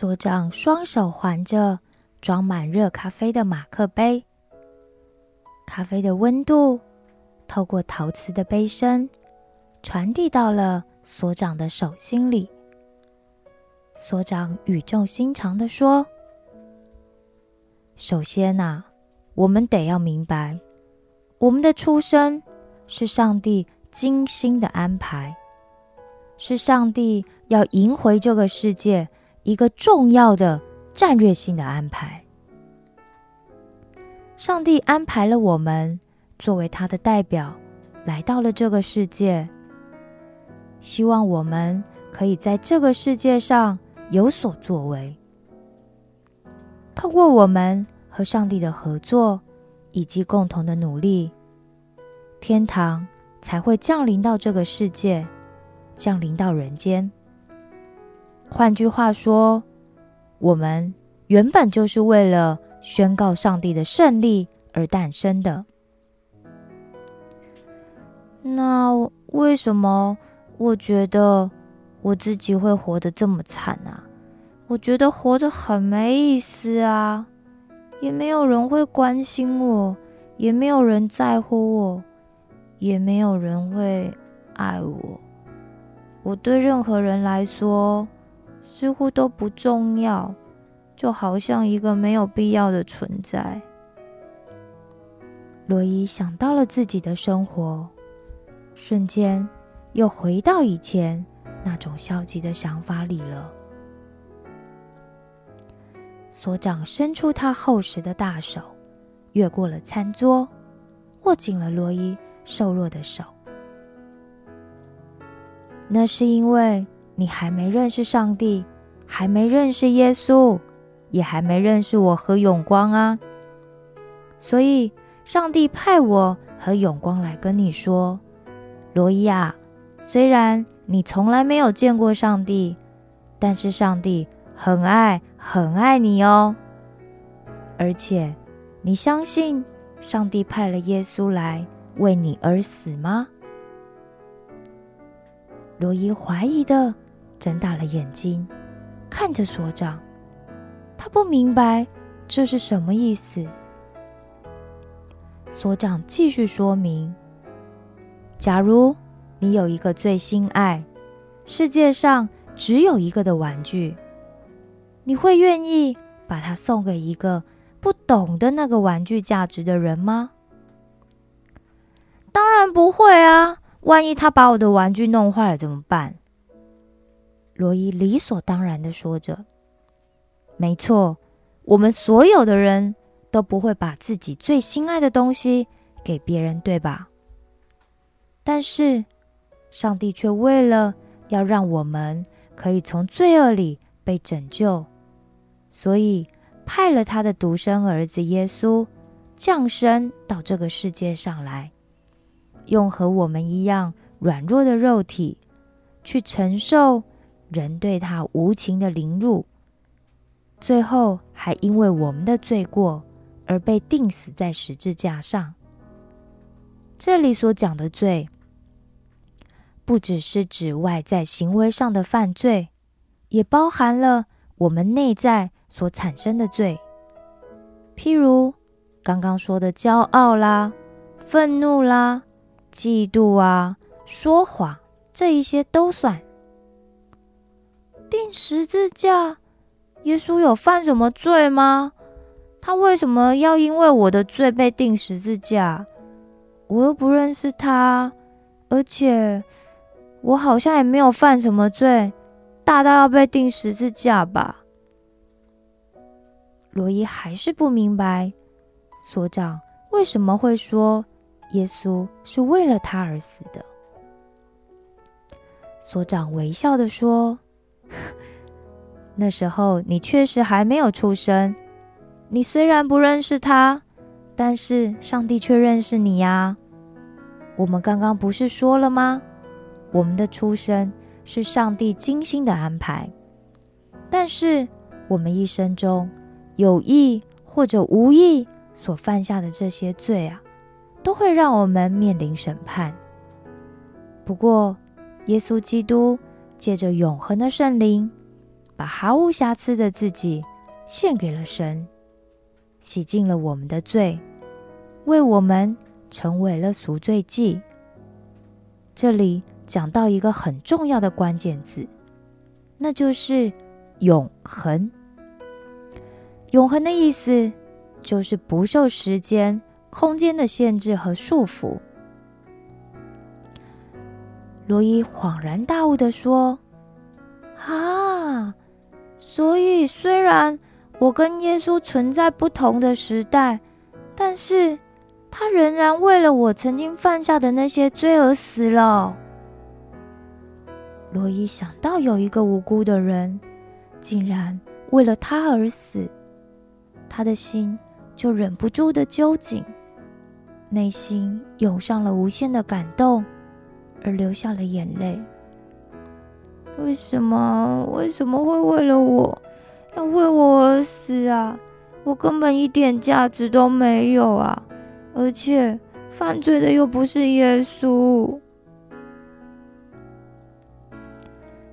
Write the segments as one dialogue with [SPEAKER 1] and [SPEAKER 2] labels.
[SPEAKER 1] 所长双手环着装满热咖啡的马克杯，咖啡的温度透过陶瓷的杯身，传递到了所长的手心里。所长语重心长的说：“首先呐，我们得要明白，我们的出生是上帝精心的安排，是上帝要赢回这个世界一个重要的战略性的安排。上帝安排了我们作为他的代表来到了这个世界，希望我们可以在这个世界上。”有所作为，透过我们和上帝的合作以及共同的努力，天堂才会降临到这个世界，降临到人间。换句话说，我们原本就是为了宣告上帝的胜利而诞生的。那为什么我觉得？我自己会活得这么惨啊！我觉得活着很没意思啊，也没有人会关心我，也没有人在乎我，也没有人会爱我。我对任何人来说似乎都不重要，就好像一个没有必要的存在。罗伊想到了自己的生活，瞬间又回到以前。那种消极的想法里了。所长伸出他厚实的大手，越过了餐桌，握紧了罗伊瘦弱的手。那是因为你还没认识上帝，还没认识耶稣，也还没认识我和永光啊。所以，上帝派我和永光来跟你说，罗伊啊。虽然你从来没有见过上帝，但是上帝很爱很爱你哦。而且，你相信上帝派了耶稣来为你而死吗？罗伊怀疑的睁大了眼睛，看着所长，他不明白这是什么意思。所长继续说明：假如。你有一个最心爱、世界上只有一个的玩具，你会愿意把它送给一个不懂得那个玩具价值的人吗？当然不会啊！万一他把我的玩具弄坏了怎么办？罗伊理所当然的说着：“没错，我们所有的人都不会把自己最心爱的东西给别人，对吧？但是。”上帝却为了要让我们可以从罪恶里被拯救，所以派了他的独生儿子耶稣降生到这个世界上来，用和我们一样软弱的肉体去承受人对他无情的凌辱，最后还因为我们的罪过而被钉死在十字架上。这里所讲的罪。不只是指外在行为上的犯罪，也包含了我们内在所产生的罪。譬如刚刚说的骄傲啦、愤怒啦、嫉妒啊、说谎，这一些都算。钉十字架，耶稣有犯什么罪吗？他为什么要因为我的罪被钉十字架？我又不认识他，而且。我好像也没有犯什么罪，大到要被钉十字架吧？罗伊还是不明白，所长为什么会说耶稣是为了他而死的。所长微笑的说：“ 那时候你确实还没有出生，你虽然不认识他，但是上帝却认识你呀。我们刚刚不是说了吗？”我们的出生是上帝精心的安排，但是我们一生中有意或者无意所犯下的这些罪啊，都会让我们面临审判。不过，耶稣基督借着永恒的圣灵，把毫无瑕疵的自己献给了神，洗净了我们的罪，为我们成为了赎罪祭。这里讲到一个很重要的关键字，那就是永恒。永恒的意思就是不受时间、空间的限制和束缚。罗伊恍然大悟的说：“啊，所以虽然我跟耶稣存在不同的时代，但是他仍然为了我曾经犯下的那些罪而死了。”罗伊想到有一个无辜的人，竟然为了他而死。他的心就忍不住的揪紧，内心涌上了无限的感动，而流下了眼泪。为什么？为什么会为了我，要为我而死啊？我根本一点价值都没有啊！而且犯罪的又不是耶稣。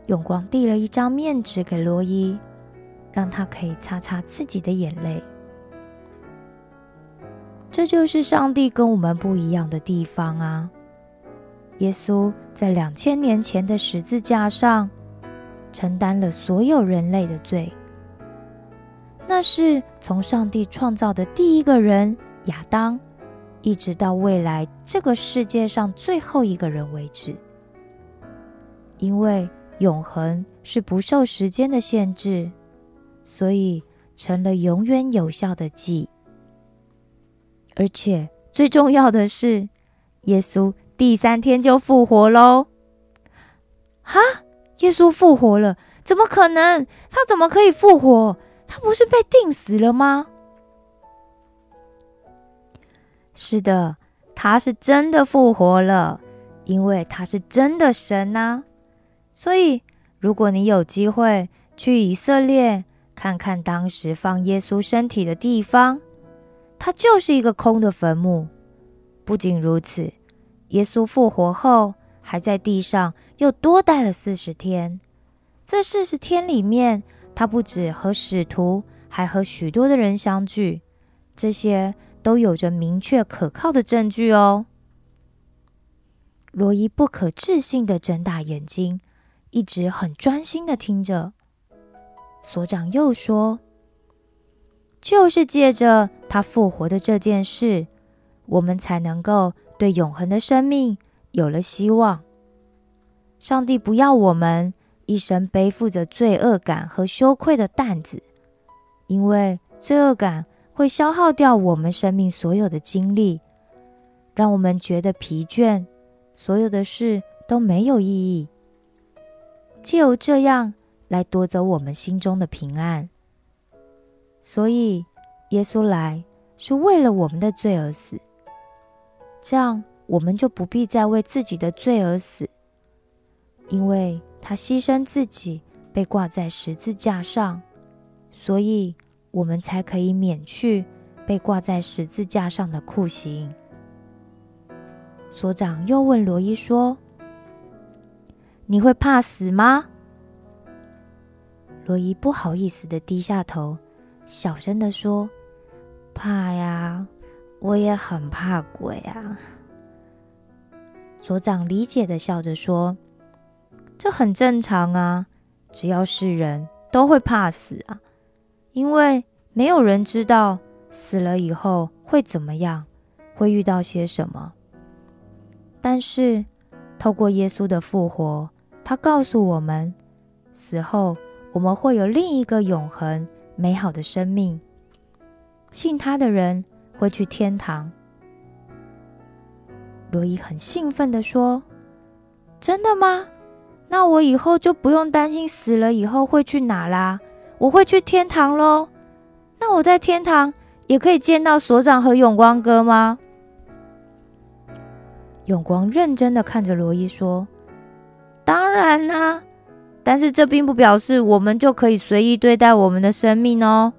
[SPEAKER 1] 永光递了一张面纸给罗伊。让他可以擦擦自己的眼泪。这就是上帝跟我们不一样的地方啊！耶稣在两千年前的十字架上承担了所有人类的罪，那是从上帝创造的第一个人亚当，一直到未来这个世界上最后一个人为止。因为永恒是不受时间的限制。所以成了永远有效的记，而且最重要的是，耶稣第三天就复活喽！哈，耶稣复活了？怎么可能？他怎么可以复活？他不是被钉死了吗？是的，他是真的复活了，因为他是真的神呐！所以，如果你有机会去以色列，看看当时放耶稣身体的地方，它就是一个空的坟墓。不仅如此，耶稣复活后还在地上又多待了四十天。这四十天里面，他不止和使徒，还和许多的人相聚，这些都有着明确可靠的证据哦。罗伊不可置信的睁大眼睛，一直很专心的听着。所长又说：“就是借着他复活的这件事，我们才能够对永恒的生命有了希望。上帝不要我们一生背负着罪恶感和羞愧的担子，因为罪恶感会消耗掉我们生命所有的精力，让我们觉得疲倦，所有的事都没有意义。只有这样。”来夺走我们心中的平安，所以耶稣来是为了我们的罪而死，这样我们就不必再为自己的罪而死，因为他牺牲自己被挂在十字架上，所以我们才可以免去被挂在十字架上的酷刑。所长又问罗伊说：“你会怕死吗？”罗伊不好意思的低下头，小声的说：“怕呀，我也很怕鬼啊。”所长理解的笑着说：“这很正常啊，只要是人都会怕死啊，因为没有人知道死了以后会怎么样，会遇到些什么。但是透过耶稣的复活，他告诉我们，死后。”我们会有另一个永恒美好的生命，信他的人会去天堂。罗伊很兴奋的说：“真的吗？那我以后就不用担心死了以后会去哪啦，我会去天堂喽。那我在天堂也可以见到所长和永光哥吗？”永光认真的看着罗伊说：“当然啦。”但是这并不表示我们就可以随意对待我们的生命哦。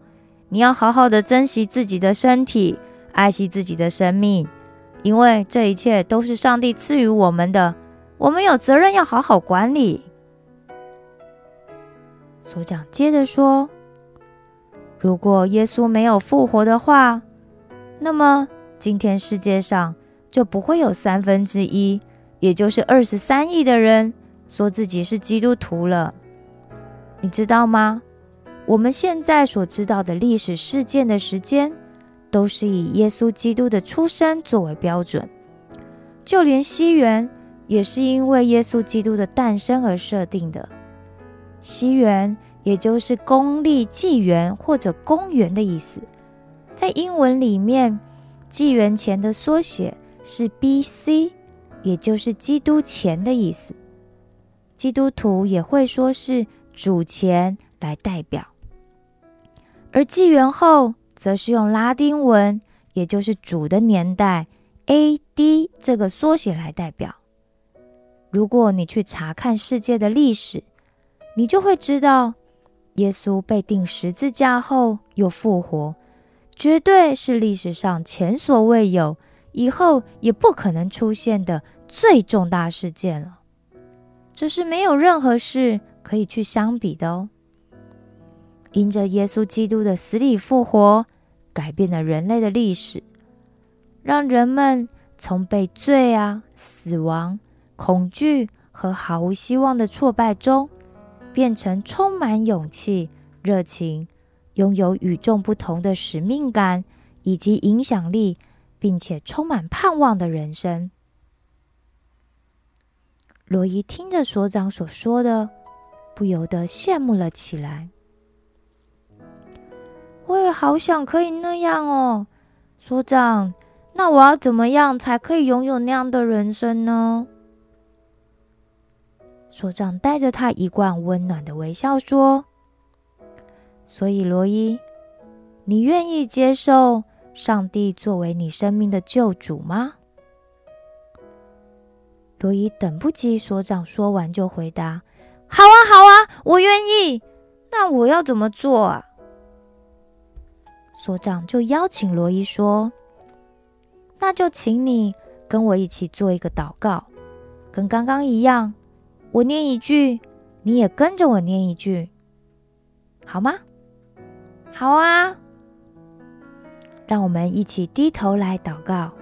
[SPEAKER 1] 你要好好的珍惜自己的身体，爱惜自己的生命，因为这一切都是上帝赐予我们的，我们有责任要好好管理。所长接着说：“如果耶稣没有复活的话，那么今天世界上就不会有三分之一，也就是二十三亿的人说自己是基督徒了。你知道吗？我们现在所知道的历史事件的时间，都是以耶稣基督的出生作为标准。就连西元，也是因为耶稣基督的诞生而设定的。”西元，也就是公历纪元或者公元的意思。在英文里面，纪元前的缩写是 B.C.，也就是基督前的意思。基督徒也会说是主前来代表，而纪元后则是用拉丁文，也就是主的年代 A.D. 这个缩写来代表。如果你去查看世界的历史，你就会知道，耶稣被钉十字架后又复活，绝对是历史上前所未有、以后也不可能出现的最重大事件了。这是没有任何事可以去相比的哦。因着耶稣基督的死里复活，改变了人类的历史，让人们从被罪啊、死亡、恐惧和毫无希望的挫败中。变成充满勇气、热情、拥有与众不同的使命感以及影响力，并且充满盼望的人生。罗伊听着所长所说的，不由得羡慕了起来。我也好想可以那样哦，所长。那我要怎么样才可以拥有那样的人生呢？所长带着他一贯温暖的微笑说：“所以，罗伊，你愿意接受上帝作为你生命的救主吗？”罗伊等不及所长说完，就回答：“好啊，好啊，我愿意。那我要怎么做啊？”所长就邀请罗伊说：“那就请你跟我一起做一个祷告，跟刚刚一样。”我念一句，你也跟着我念一句，好吗？好啊！让我们一起低头来祷告。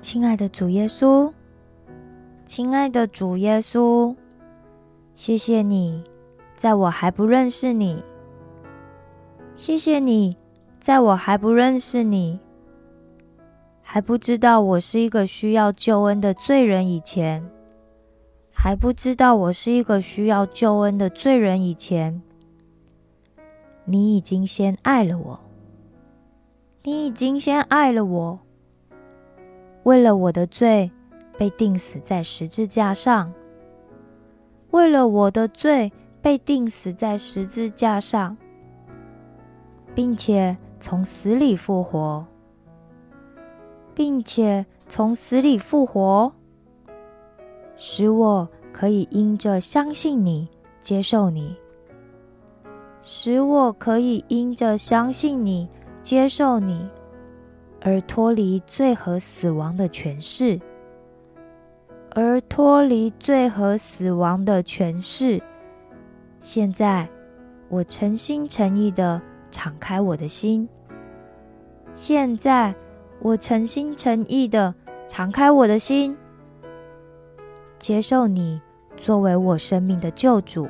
[SPEAKER 1] 亲爱的主耶稣，亲爱的主耶稣，谢谢你，在我还不认识你；谢谢你，在我还不认识你。还不知道我是一个需要救恩的罪人以前，还不知道我是一个需要救恩的罪人以前，你已经先爱了我，你已经先爱了我，为了我的罪被钉死在十字架上，为了我的罪被钉死在十字架上，并且从死里复活。并且从死里复活，使我可以因着相信你、接受你；使我可以因着相信你、接受你，而脱离罪和死亡的权势，而脱离罪和死亡的权势。现在，我诚心诚意的敞开我的心。现在。我诚心诚意的敞开我的心，接受你作为我生命的救主，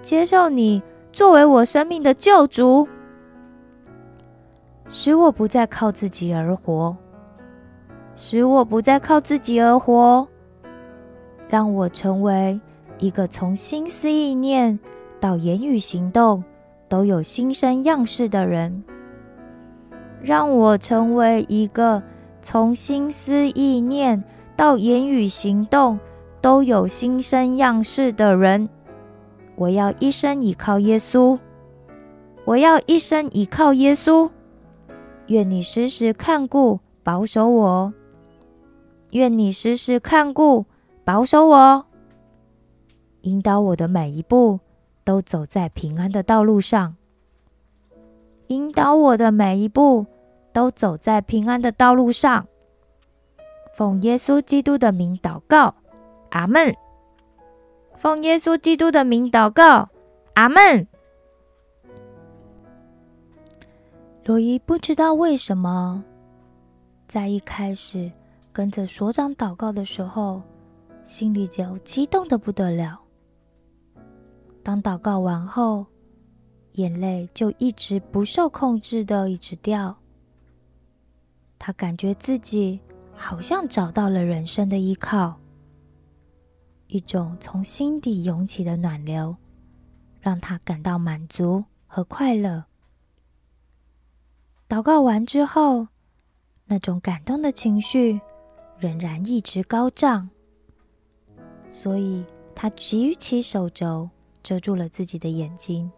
[SPEAKER 1] 接受你作为我生命的救主，使我不再靠自己而活，使我不再靠自己而活，让我成为一个从心思意念到言语行动都有新生样式的人。让我成为一个从心思意念到言语行动都有新生样式的人。我要一生依靠耶稣，我要一生依靠耶稣。愿你时时看顾保守我，愿你时时看顾保守我，引导我的每一步都走在平安的道路上。引导我的每一步都走在平安的道路上。奉耶稣基督的名祷告，阿门。奉耶稣基督的名祷告，阿门。罗伊不知道为什么，在一开始跟着所长祷告的时候，心里就激动的不得了。当祷告完后，眼泪就一直不受控制的一直掉。他感觉自己好像找到了人生的依靠，一种从心底涌起的暖流，让他感到满足和快乐。祷告完之后，那种感动的情绪仍然一直高涨，所以他举起手肘遮住了自己的眼睛，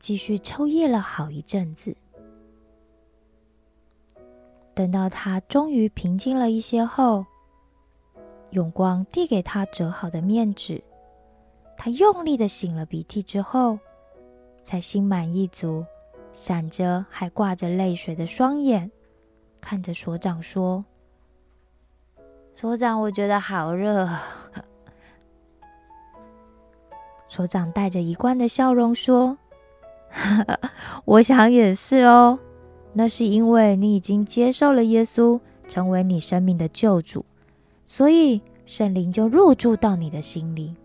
[SPEAKER 1] 继续抽噎了好一阵子。等到他终于平静了一些后，永光递给他折好的面纸，他用力的擤了鼻涕之后，才心满意足。闪着还挂着泪水的双眼，看着所长说：“所长，我觉得好热。”所长带着一贯的笑容说：“ 我想也是哦，那是因为你已经接受了耶稣成为你生命的救主，所以圣灵就入住到你的心里。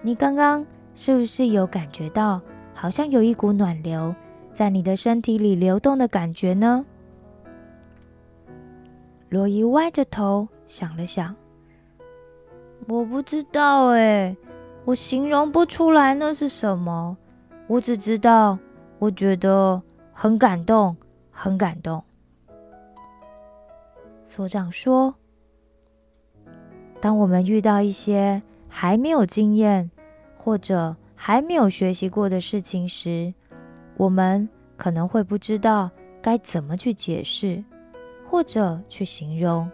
[SPEAKER 1] 你刚刚是不是有感觉到，好像有一股暖流？”在你的身体里流动的感觉呢？罗伊歪着头想了想，我不知道哎，我形容不出来那是什么。我只知道，我觉得很感动，很感动。所长说：“当我们遇到一些还没有经验或者还没有学习过的事情时，”我们可能会不知道该怎么去解释，或者去形容。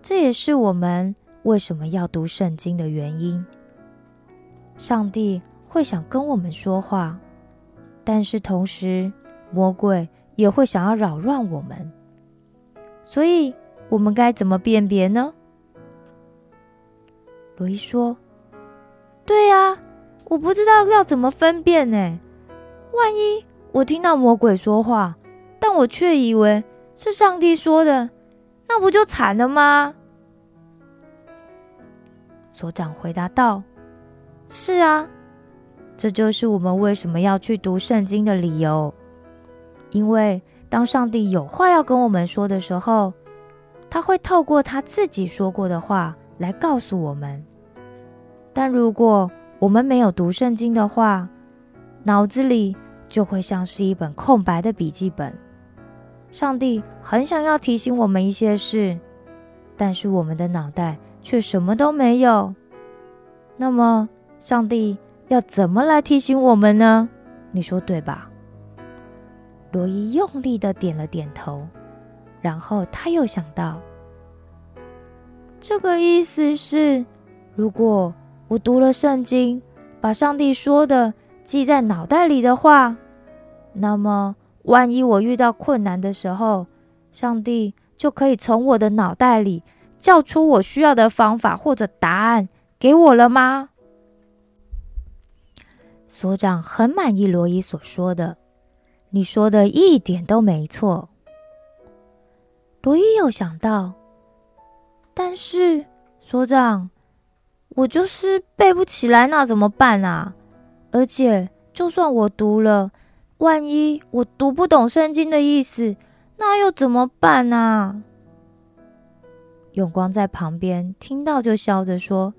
[SPEAKER 1] 这也是我们为什么要读圣经的原因。上帝会想跟我们说话，但是同时魔鬼也会想要扰乱我们。所以，我们该怎么辨别呢？罗伊说：“对呀，我不知道要怎么分辨呢。”万一我听到魔鬼说话，但我却以为是上帝说的，那不就惨了吗？所长回答道：“是啊，这就是我们为什么要去读圣经的理由。因为当上帝有话要跟我们说的时候，他会透过他自己说过的话来告诉我们。但如果我们没有读圣经的话，脑子里……”就会像是一本空白的笔记本。上帝很想要提醒我们一些事，但是我们的脑袋却什么都没有。那么，上帝要怎么来提醒我们呢？你说对吧？罗伊用力的点了点头，然后他又想到，这个意思是，如果我读了圣经，把上帝说的。记在脑袋里的话，那么万一我遇到困难的时候，上帝就可以从我的脑袋里叫出我需要的方法或者答案给我了吗？所长很满意罗伊所说的，你说的一点都没错。罗伊又想到，但是所长，我就是背不起来，那怎么办啊？而且，就算我读了，万一我读不懂圣经的意思，那又怎么办呢？永光在旁边听到，就笑着说：“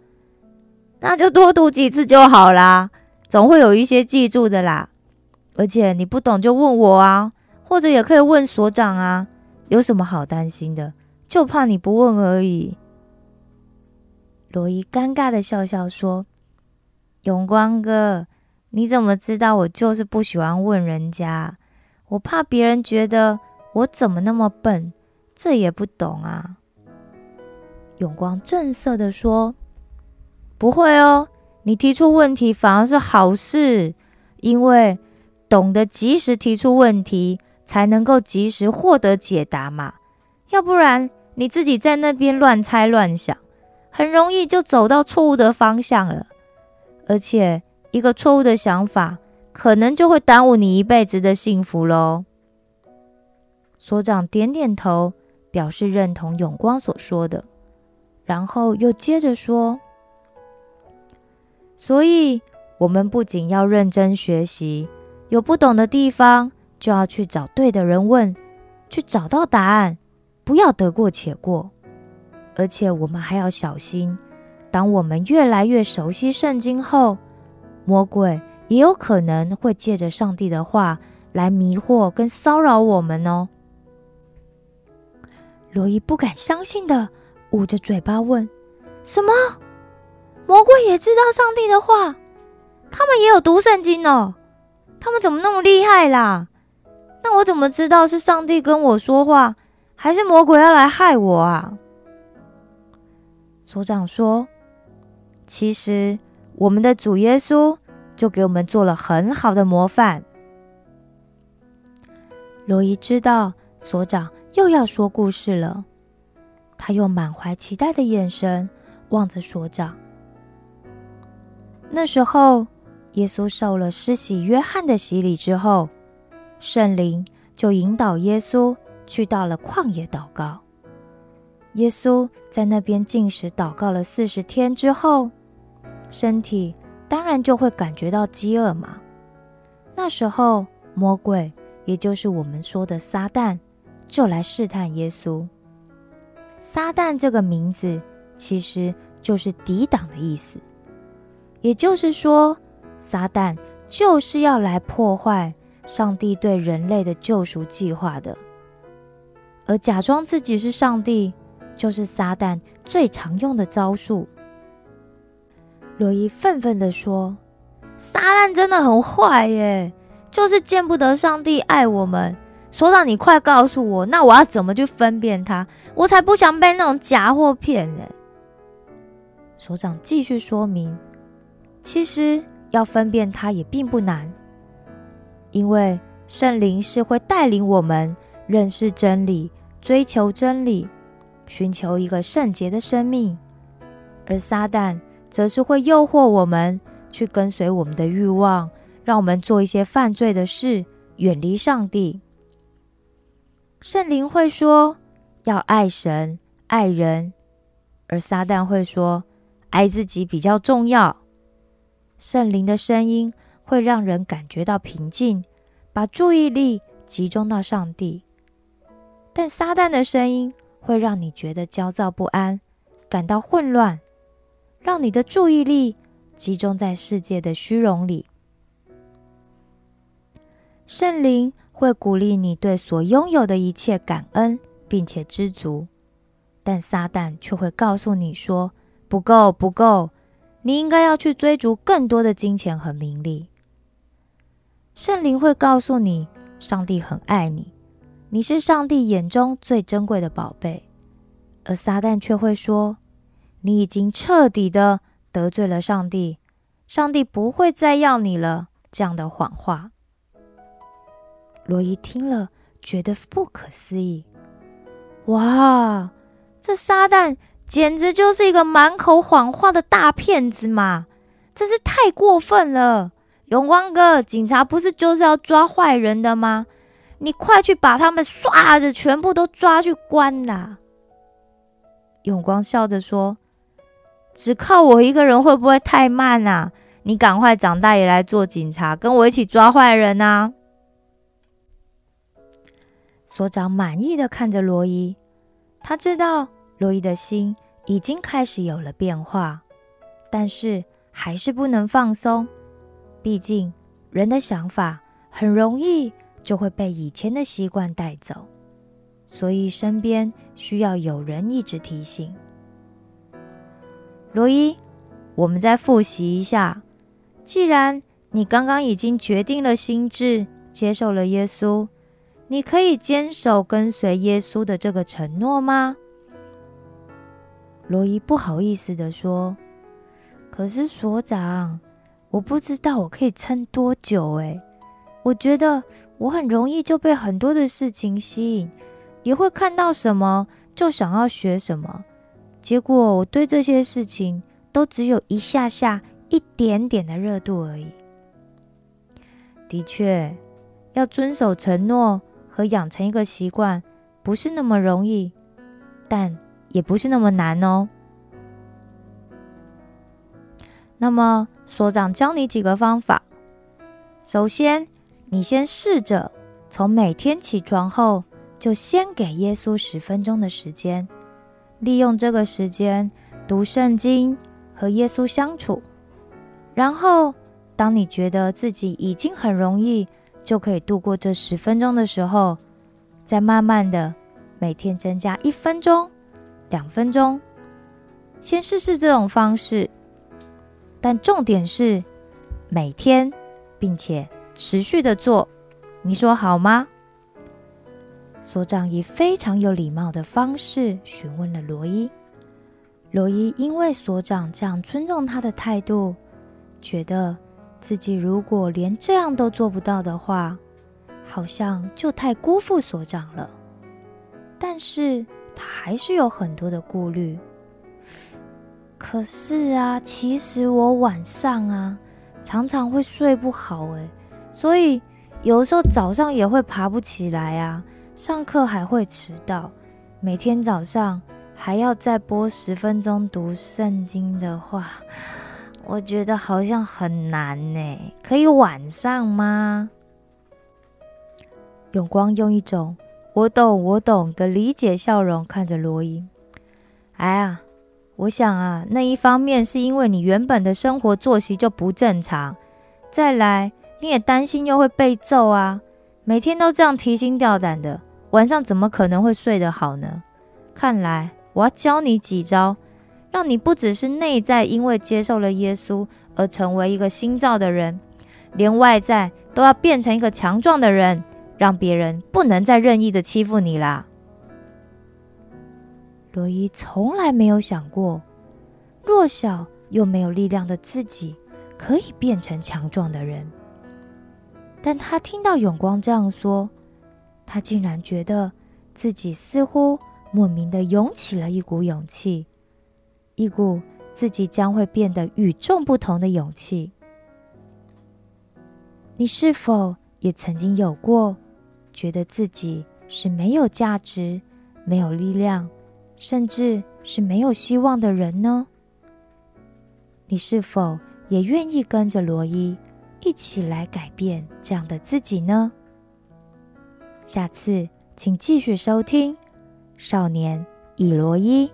[SPEAKER 1] 那就多读几次就好啦，总会有一些记住的啦。而且你不懂就问我啊，或者也可以问所长啊，有什么好担心的？就怕你不问而已。”罗伊尴尬的笑笑说：“永光哥。”你怎么知道我就是不喜欢问人家？我怕别人觉得我怎么那么笨，这也不懂啊。永光正色的说：“不会哦，你提出问题反而是好事，因为懂得及时提出问题，才能够及时获得解答嘛。要不然你自己在那边乱猜乱想，很容易就走到错误的方向了。而且，一个错误的想法，可能就会耽误你一辈子的幸福喽。所长点点头，表示认同永光所说的，然后又接着说：“所以，我们不仅要认真学习，有不懂的地方，就要去找对的人问，去找到答案，不要得过且过。而且，我们还要小心。”当我们越来越熟悉圣经后，魔鬼也有可能会借着上帝的话来迷惑跟骚扰我们哦。罗伊不敢相信的捂着嘴巴问：“什么？魔鬼也知道上帝的话？他们也有读圣经哦？他们怎么那么厉害啦？那我怎么知道是上帝跟我说话，还是魔鬼要来害我啊？”所长说。其实，我们的主耶稣就给我们做了很好的模范。罗伊知道所长又要说故事了，他用满怀期待的眼神望着所长。那时候，耶稣受了施洗约翰的洗礼之后，圣灵就引导耶稣去到了旷野祷告。耶稣在那边进食祷告了四十天之后。身体当然就会感觉到饥饿嘛。那时候，魔鬼，也就是我们说的撒旦，就来试探耶稣。撒旦这个名字其实就是抵挡的意思，也就是说，撒旦就是要来破坏上帝对人类的救赎计划的。而假装自己是上帝，就是撒旦最常用的招数。罗伊愤愤地说：“撒旦真的很坏耶，就是见不得上帝爱我们。所长，你快告诉我，那我要怎么去分辨他？我才不想被那种假货骗呢。”所长继续说明：“其实要分辨他也并不难，因为圣灵是会带领我们认识真理、追求真理、寻求一个圣洁的生命，而撒旦。”则是会诱惑我们去跟随我们的欲望，让我们做一些犯罪的事，远离上帝。圣灵会说要爱神、爱人，而撒旦会说爱自己比较重要。圣灵的声音会让人感觉到平静，把注意力集中到上帝；但撒旦的声音会让你觉得焦躁不安，感到混乱。让你的注意力集中在世界的虚荣里。圣灵会鼓励你对所拥有的一切感恩，并且知足，但撒旦却会告诉你说：“不够，不够，你应该要去追逐更多的金钱和名利。”圣灵会告诉你，上帝很爱你，你是上帝眼中最珍贵的宝贝，而撒旦却会说。你已经彻底的得罪了上帝，上帝不会再要你了。这样的谎话，罗伊听了觉得不可思议。哇，这撒旦简直就是一个满口谎话的大骗子嘛！真是太过分了。永光哥，警察不是就是要抓坏人的吗？你快去把他们唰的全部都抓去关啦！永光笑着说。只靠我一个人会不会太慢啊？你赶快长大也来做警察，跟我一起抓坏人啊！所长满意的看着罗伊，他知道罗伊的心已经开始有了变化，但是还是不能放松。毕竟人的想法很容易就会被以前的习惯带走，所以身边需要有人一直提醒。罗伊，我们再复习一下。既然你刚刚已经决定了心智，接受了耶稣，你可以坚守跟随耶稣的这个承诺吗？罗伊不好意思的说：“可是所长，我不知道我可以撑多久。诶，我觉得我很容易就被很多的事情吸引，也会看到什么就想要学什么。”结果我对这些事情都只有一下下、一点点的热度而已。的确，要遵守承诺和养成一个习惯，不是那么容易，但也不是那么难哦。那么，所长教你几个方法。首先，你先试着从每天起床后，就先给耶稣十分钟的时间，利用这个时间读圣经和耶稣相处。然后，当你觉得自己已经很容易就可以度过这十分钟的时候，再慢慢的每天增加一分钟、两分钟，先试试这种方式。但重点是每天，并且持续的做，你说好吗？所长以非常有礼貌的方式询问了罗伊。罗伊因为所长这样尊重他的态度，觉得自己如果连这样都做不到的话，好像就太辜负所长了。但是他还是有很多的顾虑。可是啊，其实我晚上啊常常会睡不好诶，所以有时候早上也会爬不起来啊，上课还会迟到，每天早上还要再播十分钟读圣经的话，我觉得好像很难呢。可以晚上吗？永光用一种我懂我懂的理解笑容看着罗伊，哎呀。我想啊，那一方面是因为你原本的生活作息就不正常，再来你也担心又会被揍啊，每天都这样提心吊胆的，晚上怎么可能会睡得好呢？看来我要教你几招，让你不只是内在因为接受了耶稣而成为一个新造的人，连外在都要变成一个强壮的人，让别人不能再任意的欺负你啦。罗伊从来没有想过，弱小又没有力量的自己可以变成强壮的人。但他听到永光这样说，他竟然觉得自己似乎莫名的涌起了一股勇气，一股自己将会变得与众不同的勇气。你是否也曾经有过觉得自己是没有价值、没有力量？甚至是没有希望的人呢？你是否也愿意跟着罗伊一起来改变这样的自己呢？下次请继续收听《少年以罗伊》。